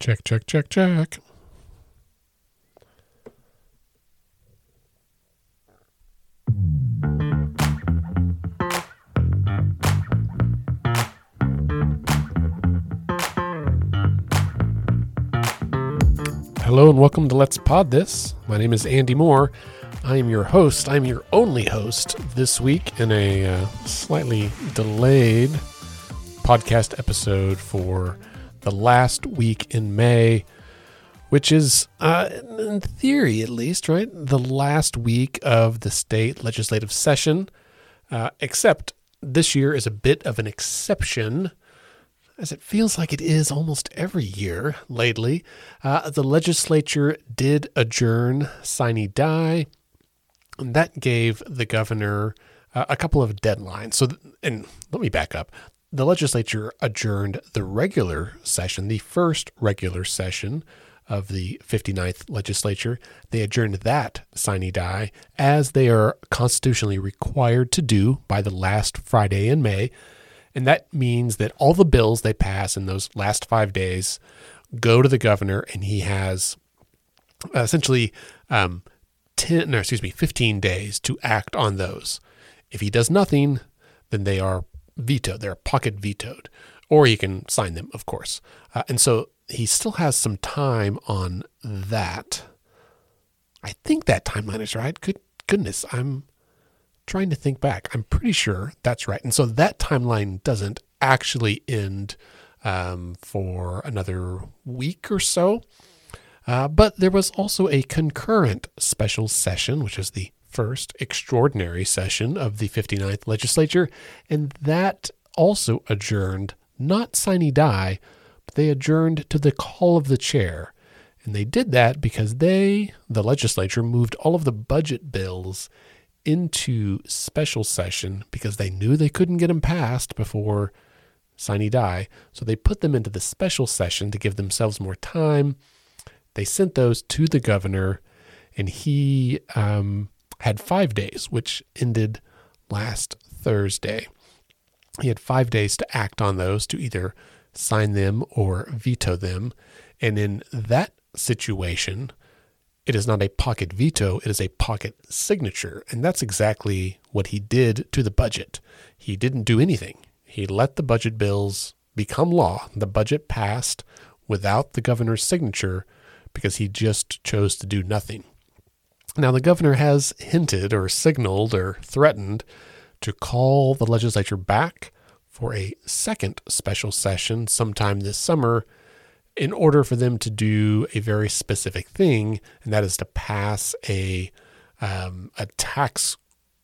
Check, check, check, check. Hello and welcome to Let's Pod This. My name is Andy Moore. I am your host. I'm your only host this week in a uh, slightly delayed podcast episode for the last week in May, which is, uh, in theory at least, right? The last week of the state legislative session, uh, except this year is a bit of an exception. As it feels like it is almost every year lately, uh, the legislature did adjourn sine die, and that gave the governor uh, a couple of deadlines. So, and let me back up the legislature adjourned the regular session, the first regular session of the 59th legislature. They adjourned that sine die as they are constitutionally required to do by the last Friday in May. And that means that all the bills they pass in those last five days go to the governor, and he has essentially um, 10, no, excuse me, 15 days to act on those. If he does nothing, then they are vetoed. They're pocket vetoed, or he can sign them, of course. Uh, and so he still has some time on that. I think that timeline is right. Good goodness, I'm trying to think back. I'm pretty sure that's right. And so that timeline doesn't actually end um, for another week or so. Uh, but there was also a concurrent special session, which is the first extraordinary session of the 59th legislature, and that also adjourned not sine die, but they adjourned to the call of the chair. And they did that because they, the legislature, moved all of the budget bills into special session because they knew they couldn't get them passed before sine die. So they put them into the special session to give themselves more time. They sent those to the governor, and he um, had five days, which ended last Thursday. He had five days to act on those, to either sign them or veto them. And in that situation, it is not a pocket veto, it is a pocket signature. And that's exactly what he did to the budget. He didn't do anything, he let the budget bills become law. The budget passed without the governor's signature because he just chose to do nothing. Now, the governor has hinted or signaled or threatened to call the legislature back for a second special session sometime this summer in order for them to do a very specific thing, and that is to pass a um, a tax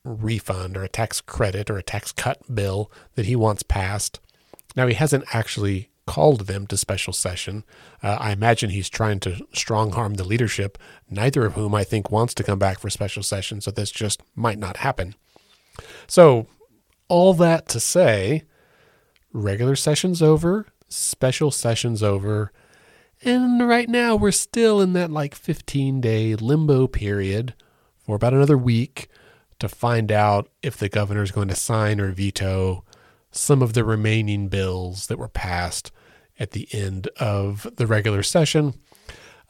refund or a tax credit or a tax cut bill that he wants passed. Now he hasn't actually called them to special session. Uh, I imagine he's trying to strong arm the leadership, neither of whom I think wants to come back for special session, so this just might not happen. So, all that to say, regular session's over, special session's over, and right now we're still in that like 15 day limbo period for about another week to find out if the governor is going to sign or veto some of the remaining bills that were passed at the end of the regular session.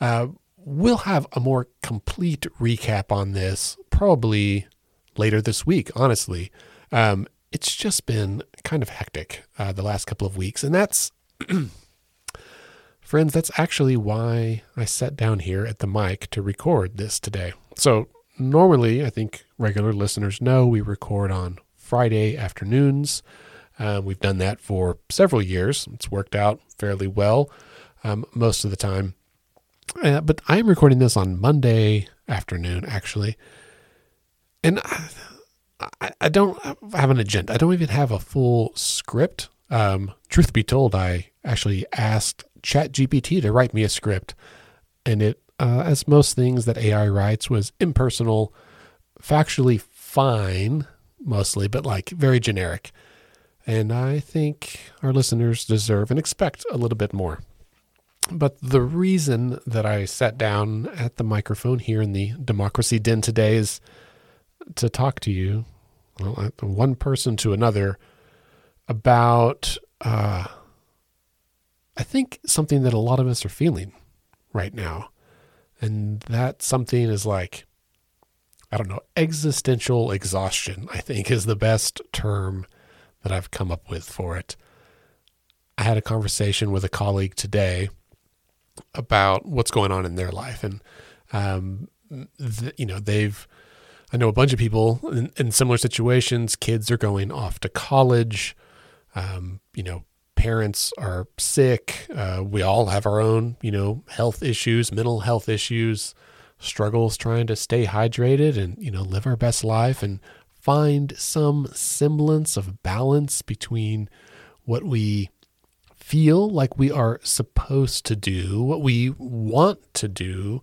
Uh, we'll have a more complete recap on this probably later this week, honestly. Um, it's just been kind of hectic uh, the last couple of weeks. And that's, friends, that's actually why I sat down here at the mic to record this today. So, normally, I think regular listeners know we record on Friday afternoons. Uh, we've done that for several years. It's worked out fairly well um, most of the time. Uh, but I'm recording this on Monday afternoon, actually. And I, I, I, don't have an agenda. I don't even have a full script. Um, truth be told, I actually asked ChatGPT to write me a script. And it, uh, as most things that AI writes, was impersonal, factually fine, mostly, but like very generic. And I think our listeners deserve and expect a little bit more. But the reason that I sat down at the microphone here in the Democracy Den today is to talk to you, well, one person to another, about uh, I think something that a lot of us are feeling right now. And that something is like, I don't know, existential exhaustion, I think is the best term that I've come up with for it. I had a conversation with a colleague today about what's going on in their life. And, um, th- you know, they've, I know a bunch of people in, in, similar situations. Kids are going off to college. Um, you know, parents are sick. Uh, we all have our own, you know, health issues, mental health issues, struggles trying to stay hydrated and, you know, live our best life and find some semblance of balance between what we feel like we are supposed to do, what we want to do,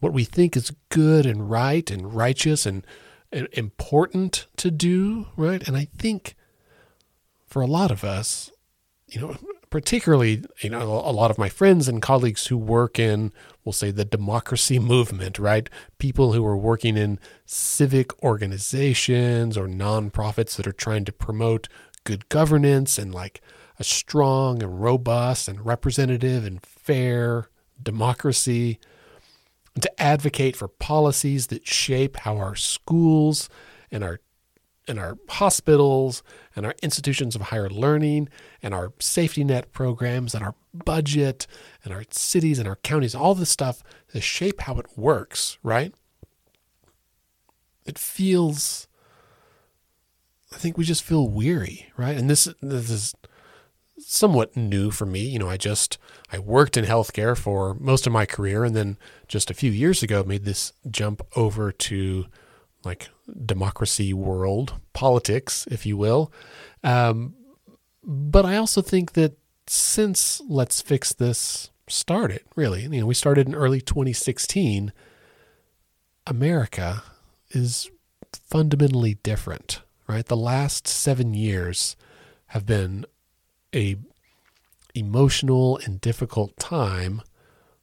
what we think is good and right and righteous and, and important to do, right? And I think for a lot of us, you know, particularly, you know, a lot of my friends and colleagues who work in, we'll say, the democracy movement, right? People who are working in civic organizations or nonprofits that are trying to promote good governance and like a strong and robust and representative and fair democracy, and to advocate for policies that shape how our schools and our and our hospitals and our institutions of higher learning and our safety net programs and our budget and our cities and our counties, all this stuff to shape how it works, right? It feels, I think we just feel weary, right? And this, this is somewhat new for me. You know, I just, I worked in healthcare for most of my career and then just a few years ago made this jump over to like democracy world, politics, if you will. Um, but I also think that since Let's Fix This started, really, you know, we started in early 2016, America is fundamentally different, right? The last seven years have been a emotional and difficult time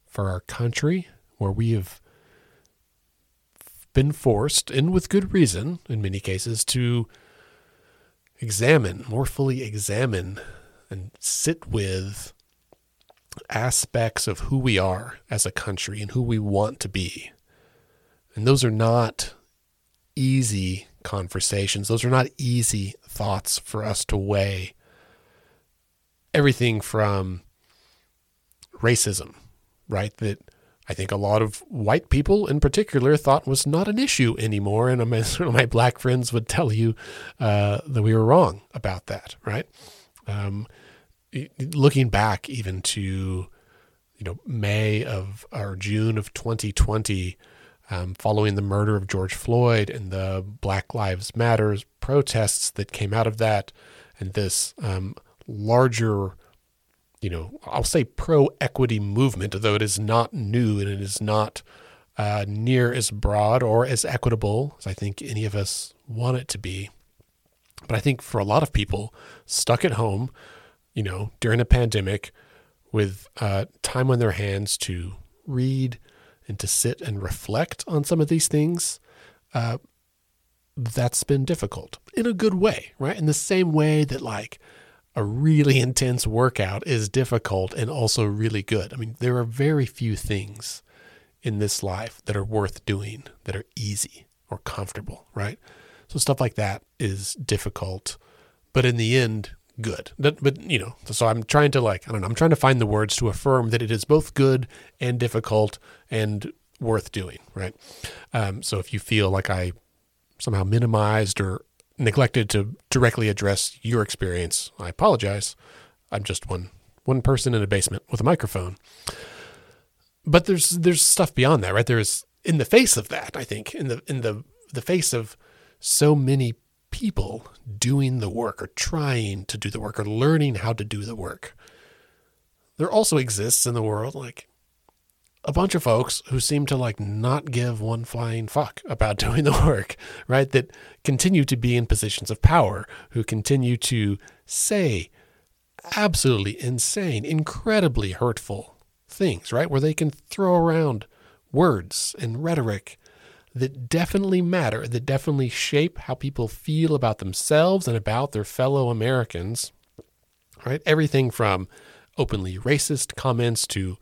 for our country where we have been forced, and with good reason in many cases, to examine, more fully examine, and sit with aspects of who we are as a country and who we want to be. And those are not easy conversations, those are not easy thoughts for us to weigh. Everything from racism, right? That I think a lot of white people in particular thought was not an issue anymore. And my, my black friends would tell you uh, that we were wrong about that, right? Um, looking back even to, you know, May of or June of 2020, um, following the murder of George Floyd and the Black Lives Matters protests that came out of that, and this um, larger you know, I'll say pro equity movement, though it is not new and it is not uh, near as broad or as equitable as I think any of us want it to be. But I think for a lot of people stuck at home, you know, during a pandemic with uh, time on their hands to read and to sit and reflect on some of these things, uh, that's been difficult in a good way, right? In the same way that, like, a really intense workout is difficult and also really good. I mean, there are very few things in this life that are worth doing that are easy or comfortable, right? So stuff like that is difficult, but in the end, good. But, you know, so I'm trying to like, I don't know, I'm trying to find the words to affirm that it is both good and difficult and worth doing, right? Um, so if you feel like I somehow minimized or neglected to directly address your experience. I apologize. I'm just one one person in a basement with a microphone. But there's there's stuff beyond that, right? There's in the face of that, I think, in the in the the face of so many people doing the work or trying to do the work or learning how to do the work. There also exists in the world like a bunch of folks who seem to like not give one flying fuck about doing the work, right? That continue to be in positions of power, who continue to say absolutely insane, incredibly hurtful things, right? Where they can throw around words and rhetoric that definitely matter, that definitely shape how people feel about themselves and about their fellow Americans, right? Everything from openly racist comments to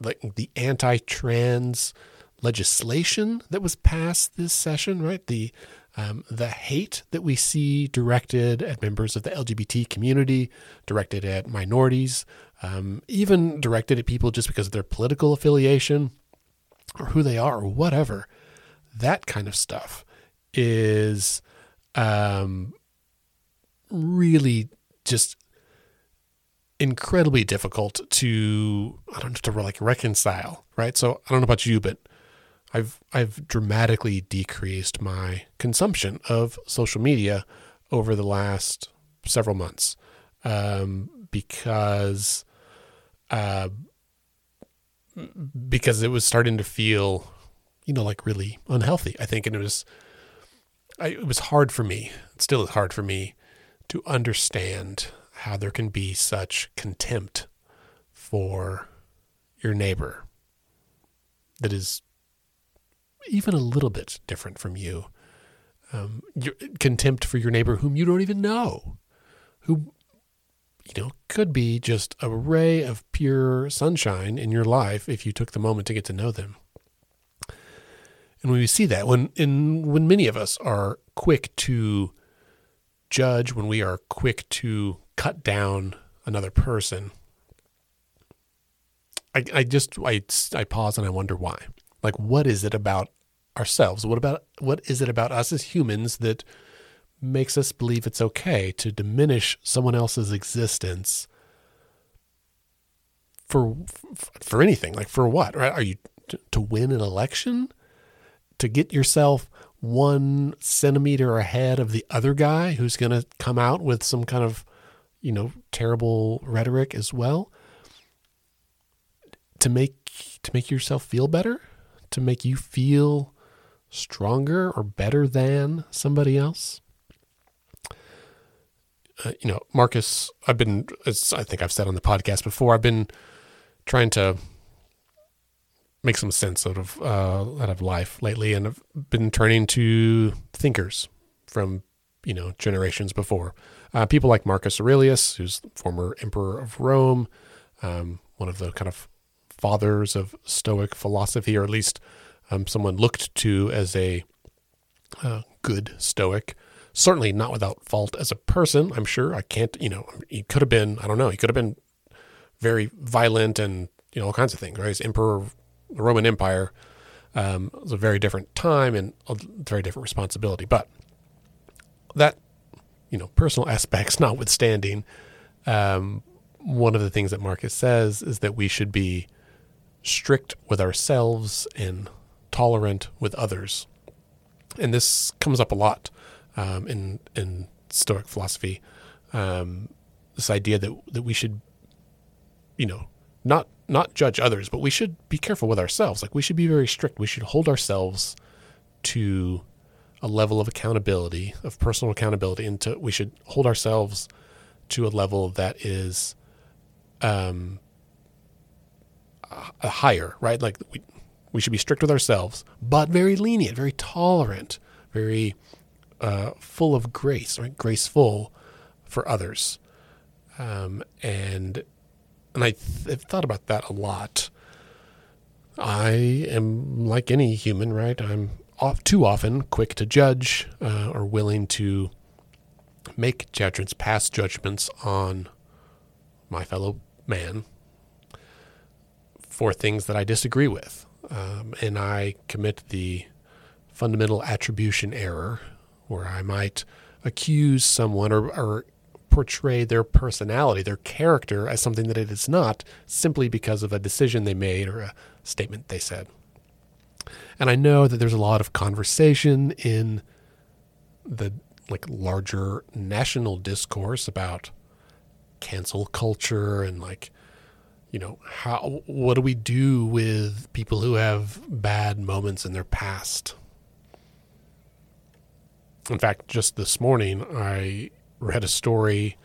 like the anti-trans legislation that was passed this session, right? The um, the hate that we see directed at members of the LGBT community, directed at minorities, um, even directed at people just because of their political affiliation or who they are or whatever. That kind of stuff is um, really just incredibly difficult to I don't know to like reconcile, right? So I don't know about you, but I've I've dramatically decreased my consumption of social media over the last several months um, because uh, because it was starting to feel you know like really unhealthy. I think, and it was I, it was hard for me. It still is hard for me to understand how there can be such contempt for your neighbor that is even a little bit different from you. Um, your contempt for your neighbor whom you don't even know, who you know could be just a ray of pure sunshine in your life if you took the moment to get to know them. And when we see that, when in when many of us are quick to judge, when we are quick to cut down another person, I, I just I, I pause and I wonder why. Like, what is it about ourselves? What about what is it about us as humans that makes us believe it's okay to diminish someone else's existence for for anything? Like for what? Right? Are you to, to win an election? To get yourself one centimeter ahead of the other guy who's going to come out with some kind of, you know, terrible rhetoric as well? To make to make yourself feel better, to make you feel stronger or better than somebody else. Uh, you know, Marcus, I've been, as I think I've said on the podcast before, I've been trying to make some sense out of uh, out of life lately, and I've been turning to thinkers from you know generations before. Uh, people like Marcus Aurelius, who's former emperor of Rome, um, one of the kind of fathers of Stoic philosophy, or at least um, someone looked to as a uh, good Stoic. Certainly not without fault as a person, I'm sure. I can't, you know, he could have been, I don't know, he could have been very violent and, you know, all kinds of things, right? He's emperor of the Roman Empire. Um, it was a very different time and a very different responsibility. But that, you know, personal aspects notwithstanding, um, one of the things that Marcus says is that we should be strict with ourselves and tolerant with others. And this comes up a lot um, in in Stoic philosophy. Um, this idea that that we should, you know, not not judge others, but we should be careful with ourselves. Like we should be very strict. We should hold ourselves to a level of accountability, of personal accountability, and to, we should hold ourselves to a level that is um, a higher, right? Like we we should be strict with ourselves, but very lenient, very tolerant, very uh, full of grace, right? Graceful for others. Um, and and I th- I've thought about that a lot. I am like any human, right? I'm off, too often quick to judge uh, or willing to make judgments, pass judgments on my fellow man for things that I disagree with um, and I commit the fundamental attribution error where I might accuse someone or, or portray their personality, their character as something that it is not simply because of a decision they made or a statement they said. And I know that there's a lot of conversation in the like larger national discourse about cancel culture and like you know how what do we do with people who have bad moments in their past? In fact just this morning i read a story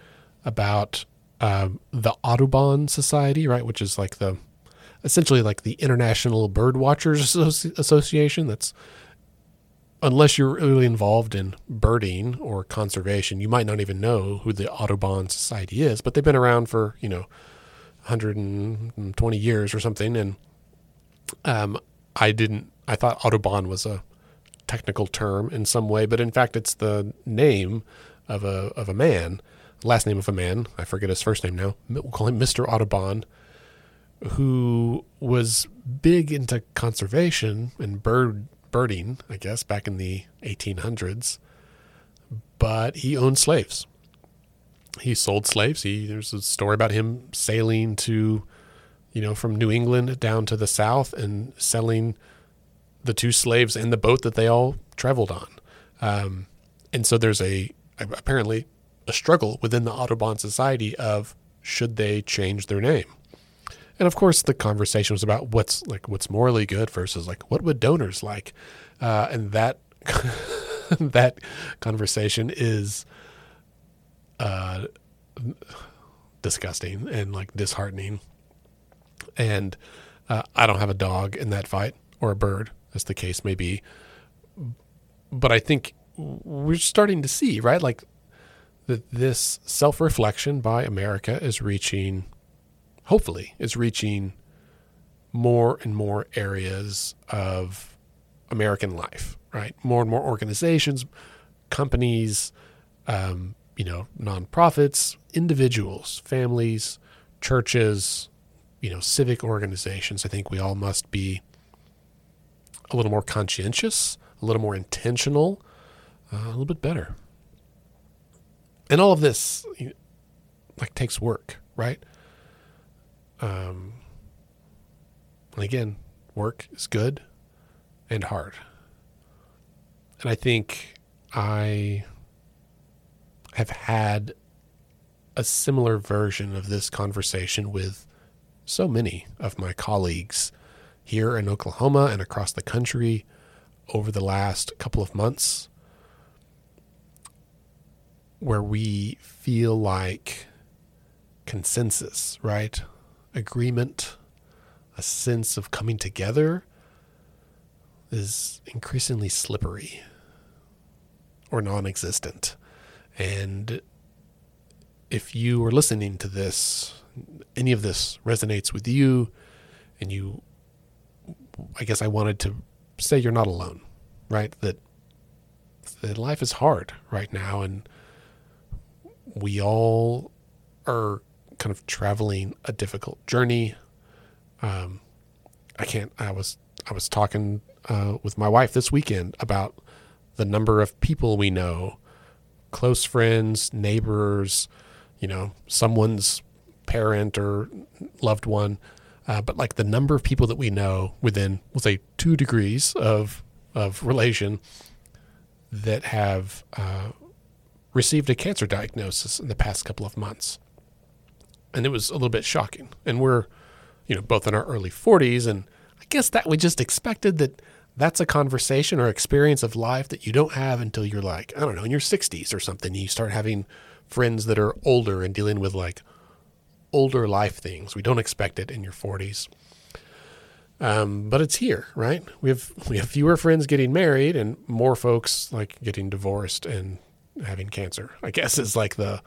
about um, the audubon society right which is like the essentially like the international bird watchers association that's unless you're really involved in birding or conservation you might not even know who the audubon society is but they've been around for you know 120 years or something. And um, I didn't, I thought Audubon was a technical term in some way, but in fact, it's the name of a, of a man, last name of a man. I forget his first name now. We'll call him Mr. Audubon, who was big into conservation and bird birding, I guess, back in the 1800s. But he owned slaves. He sold slaves. He there's a story about him sailing to, you know, from New England down to the south and selling the two slaves and the boat that they all traveled on. Um, and so there's a apparently a struggle within the Audubon Society of should they change their name. And of course, the conversation was about what's like what's morally good versus like what would donors like, uh, and that that conversation is uh, disgusting and like disheartening. And uh, I don't have a dog in that fight or a bird, as the case may be. But I think we're starting to see right, like that this self reflection by America is reaching hopefully is reaching more and more areas of American life, right? More and more organizations, companies, um, you know, nonprofits, individuals, families, churches, you know, civic organizations. I think we all must be a little more conscientious, a little more intentional, uh, a little bit better. And all of this, you know, like, takes work, right? Um, and again, work is good and hard. And I think I have had a similar version of this conversation with so many of my colleagues here in Oklahoma and across the country over the last couple of months, where we feel like consensus, right? Agreement, a sense of coming together is increasingly slippery or non existent. And if you are listening to this, any of this resonates with you, and you, I guess I wanted to say you're not alone, right? That, that life is hard right now, and we all are kind of traveling a difficult journey. Um, I can't. I was I was talking uh, with my wife this weekend about the number of people we know, close friends, neighbors, you know, someone's parent or loved one, uh, but like the number of people that we know within, we'll say, two degrees of of relation that have uh, received a cancer diagnosis in the past couple of months and it was a little bit shocking. And we're, you know, both in our early 40s, and I guess that we just expected that that's a conversation or experience of life that you don't have until you're like, I don't know, in your 60s or something. You start having friends that are older and dealing with like older life things. We don't expect it in your 40s. Um, but it's here, right? We have we have fewer friends getting married and more folks like getting divorced and having cancer. I guess is like the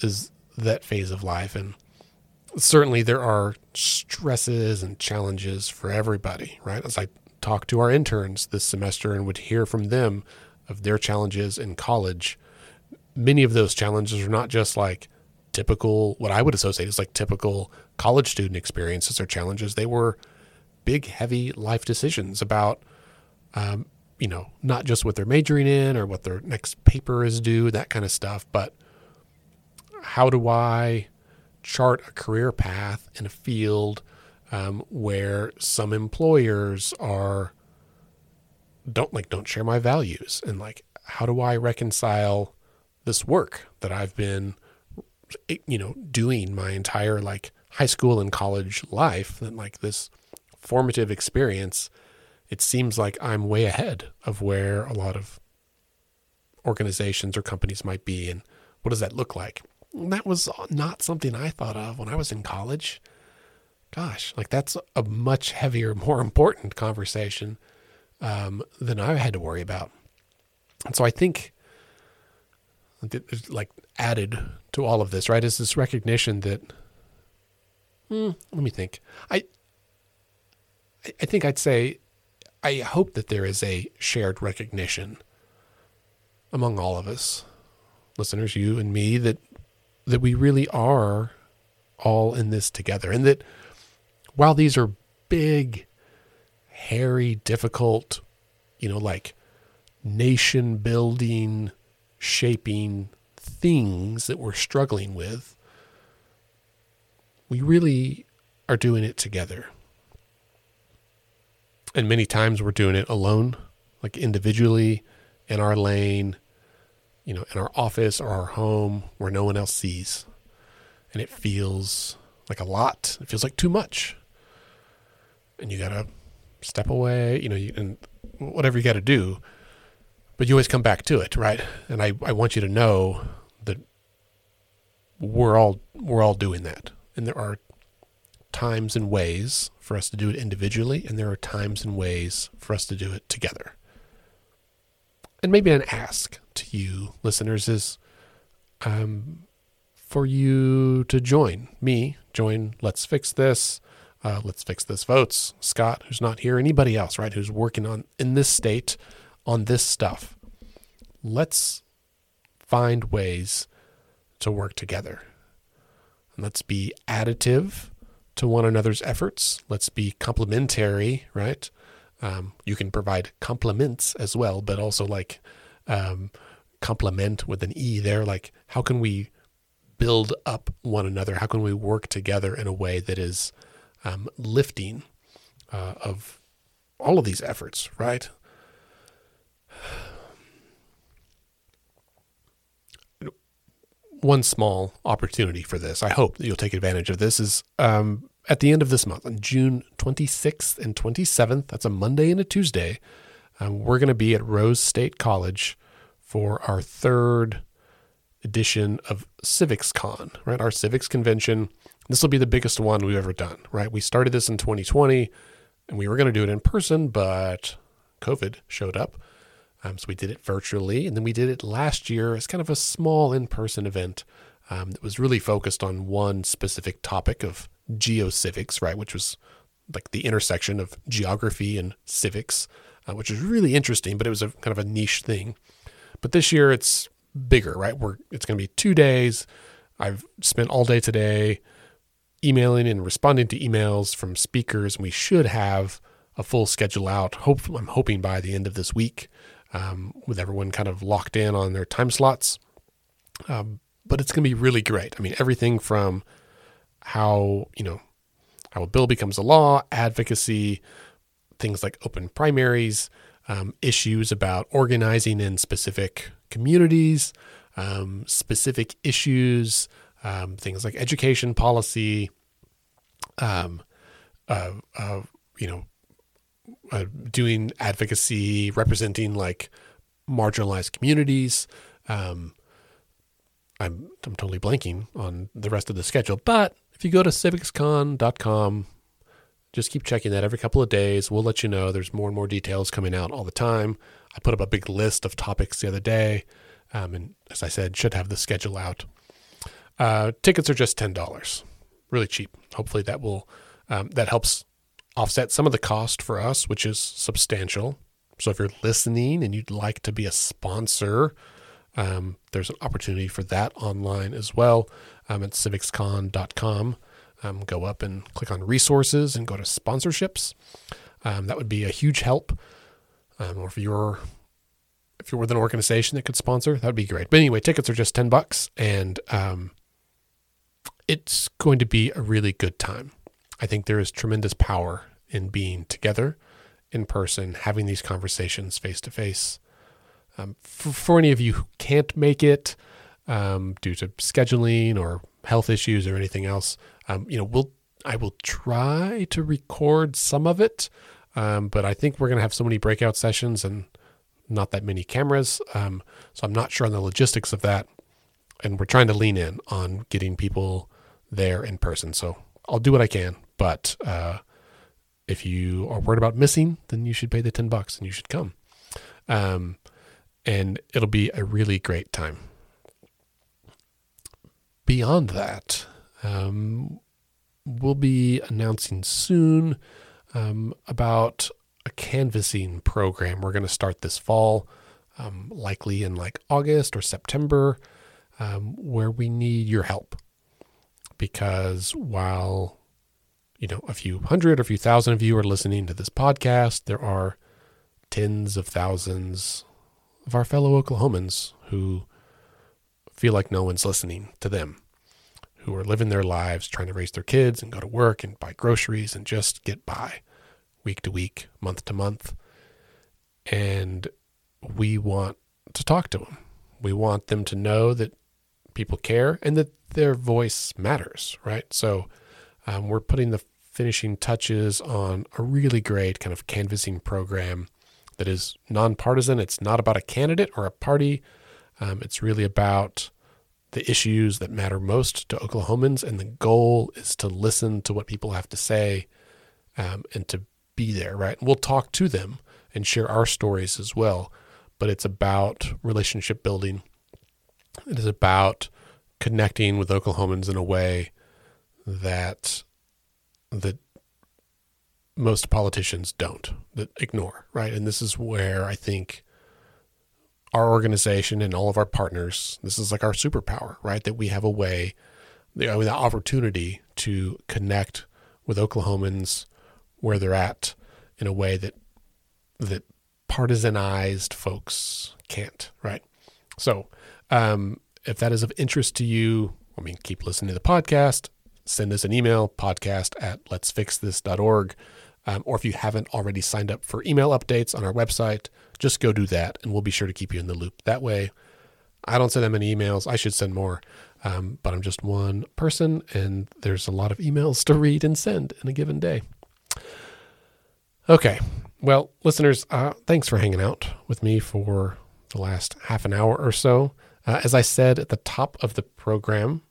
is that phase of life. And certainly there are stresses and challenges for everybody, right? As I talked to our interns this semester and would hear from them of their challenges in college, many of those challenges are not just like typical, what I would associate as like typical college student experiences or challenges. They were big, heavy life decisions about, um, you know, not just what they're majoring in or what their next paper is due, that kind of stuff, but how do I chart a career path in a field um, where some employers are don't like don't share my values? And like how do I reconcile this work that I've been you know doing my entire like high school and college life and like this formative experience? It seems like I'm way ahead of where a lot of organizations or companies might be and what does that look like that was not something I thought of when I was in college. Gosh, like that's a much heavier, more important conversation um, than I had to worry about. And so I think, like, added to all of this, right, is this recognition that hmm, let me think. I I think I'd say I hope that there is a shared recognition among all of us, listeners, you and me, that that we really are all in this together, and that while these are big, hairy, difficult, you know, like nation building, shaping things that we're struggling with, we really are doing it together. And many times we're doing it alone, like individually in our lane, you know, in our office or our home where no one else sees. And it feels like a lot. It feels like too much. And you got to step away, you know, you, and whatever you got to do. But you always come back to it, right? And I, I want you to know that we're all we're all doing that. And there are times and ways for us to do it individually, and there are times and ways for us to do it together. And maybe an ask to you, listeners, is um, for you to join me, join Let's Fix This, uh, Let's Fix This Votes, Scott, who's not here, anybody else, right, who's working on in this state on this stuff. Let's find ways to work together. Let's be additive to one another's efforts. Let's be complementary, right? Um, you can provide compliments as well, but also like um, complement with an E there. Like, how can we build up one another? How can we work together in a way that is um, lifting uh, of all of these efforts, right? one small opportunity for this. I hope that you'll take advantage of this. Is um, at the end of this month, on June 26th and 27th. That's a Monday and a Tuesday. Um, we're going to be at Rose State College for our third edition of Civics Con. Right, our Civics Convention. This will be the biggest one we've ever done. Right, we started this in 2020, and we were going to do it in person, but COVID showed up. Um, so we did it virtually, and then we did it last year as kind of a small in-person event um, that was really focused on one specific topic of geocivics, right, which was like the intersection of geography and civics, uh, which is really interesting, but it was a kind of a niche thing. But this year it's bigger, right? We're it's going to be two days. I've spent all day today emailing and responding to emails from speakers, we should have a full schedule out. Hope I'm hoping by the end of this week um, with everyone kind of locked in on their time slots. Um, but it's going to be really great. I mean, everything from how, you know, how a bill becomes a law, advocacy, things like open primaries, um, issues about organizing in specific communities, um, specific issues, um, things like education policy, uh, uh, you know, uh, doing advocacy, representing like marginalized communities. Um, I'm I'm totally blanking on the rest of the schedule, but if you go to civicscon.com, just keep checking that every couple of days. We'll let you know. There's more and more details coming out all the time. I put up a big list of topics the other day, um, and as I said, should have the schedule out. Uh, tickets are just ten dollars, really cheap. Hopefully that will um, that helps offset some of the cost for us, which is substantial. So if you're listening and you'd like to be a sponsor, um, there's an opportunity for that online as well um, at civicscon.com. Um, go up and click on resources and go to sponsorships. Um, that would be a huge help. Um, or if you're if you're with an organization that could sponsor, that would be great. But anyway, tickets are just ten bucks, and um, it's going to be a really good time. I think there is tremendous power in being together in person, having these conversations face to face. For any of you who can't make it um, due to scheduling or health issues or anything else, um, you know, we'll I will try to record some of it, um, but I think we're going to have so many breakout sessions and not that many cameras. Um, so I'm not sure on the logistics of that. And we're trying to lean in on getting people there in person. So I'll do what I can. But uh, if you are worried about missing, then you should pay the 10 bucks and you should come. Um, and it'll be a really great time. Beyond that, um, we'll be announcing soon um, about a canvassing program we're going to start this fall, um, likely in like August or September, um, where we need your help. Because while, you know, a few hundred or a few thousand of you are listening to this podcast, there are tens of thousands of our fellow Oklahomans who feel like no one's listening to them, who are living their lives trying to raise their kids and go to work and buy groceries and just get by week to week, month to month. And we want to talk to them. We want them to know that people care and that their voice matters, right? So um, we're putting the finishing touches on a really great kind of canvassing program that is nonpartisan. It's not about a candidate or a party. Um, it's really about the issues that matter most to Oklahomans, and the goal is to listen to what people have to say um, and to be there, right? we'll talk to them and share our stories as well. But it's about relationship building. It is about connecting with Oklahomans in a way that that most politicians don't, that ignore, right? And this is where I think our organization and all of our partners, this is like our superpower, right? That we have a way, the, the opportunity to connect with Oklahomans where they're at in a way that that partisanized folks can't, right? So, um, if that is of interest to you, I mean, keep listening to the podcast. Send us an email, podcast at let'sfixthis.org. Um, or if you haven't already signed up for email updates on our website, just go do that and we'll be sure to keep you in the loop. That way, I don't send that many emails. I should send more, um, but I'm just one person and there's a lot of emails to read and send in a given day. Okay. Well, listeners, uh, thanks for hanging out with me for the last half an hour or so. Uh, as I said at the top of the program,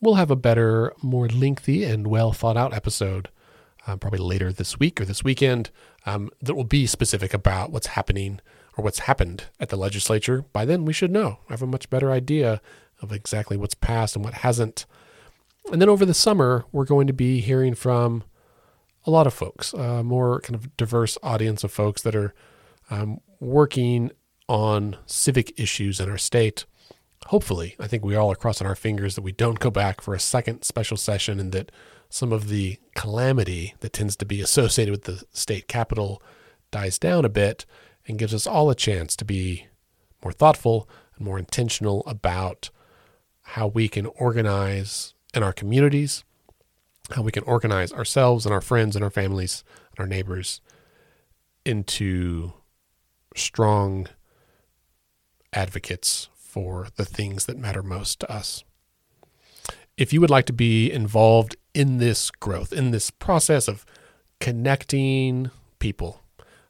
we'll have a better, more lengthy, and well thought out episode uh, probably later this week or this weekend um, that will be specific about what's happening or what's happened at the legislature. By then, we should know, have a much better idea of exactly what's passed and what hasn't. And then over the summer, we're going to be hearing from a lot of folks, a more kind of diverse audience of folks that are um, working on civic issues in our state. Hopefully, I think we all are crossing our fingers that we don't go back for a second special session and that some of the calamity that tends to be associated with the state capital dies down a bit and gives us all a chance to be more thoughtful and more intentional about how we can organize in our communities, how we can organize ourselves and our friends and our families and our neighbors into strong advocates for the things that matter most to us. If you would like to be involved in this growth, in this process of connecting people.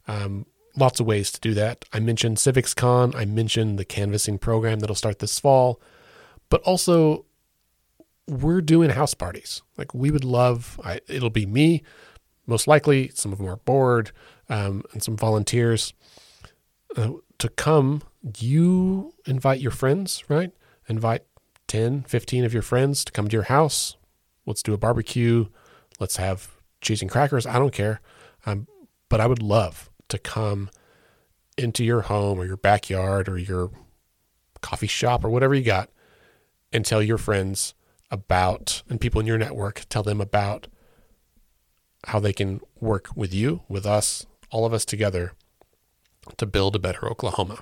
Um, lots of ways to do that. I mentioned CivicsCon, I mentioned the canvassing program that'll start this fall, but also we're doing house parties. Like we would love, I, it'll be me, most likely, some of them are board, um, and some volunteers uh, to come. You invite your friends, right? Invite 10, 15 of your friends to come to your house Let's do a barbecue. Let's have cheese and crackers. I don't care. Um, but I would love to come into your home or your backyard or your coffee shop or whatever you got and tell your friends about and people in your network tell them about how they can work with you, with us, all of us together to build a better Oklahoma.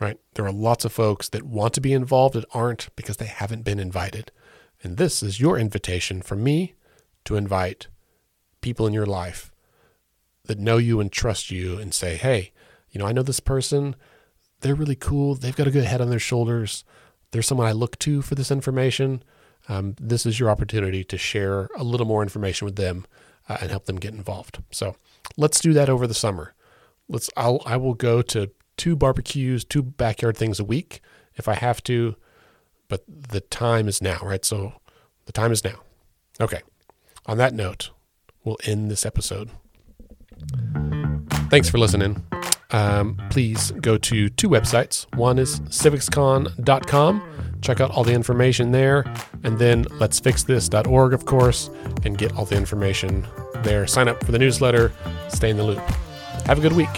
Right? There are lots of folks that want to be involved that aren't because they haven't been invited. And this is your invitation from me to invite people in your life that know you and trust you and say, hey, you know, I know this person. They're really cool. They've got a good head on their shoulders. They're someone I look to for this information. Um, this is your opportunity to share a little more information with them uh, and help them get involved. So let's do that over the summer. Let's. I'll. I will go to two barbecues, two backyard things a week if I have to but the time is now, right? So the time is now. Okay. On that note, we'll end this episode. Thanks for listening. Um, please go to two websites. One is civicscon.com. Check out all the information there. And then let'sfixthis.org, of course, and get all the information there. Sign up for the newsletter. Stay in the loop. Have a good week.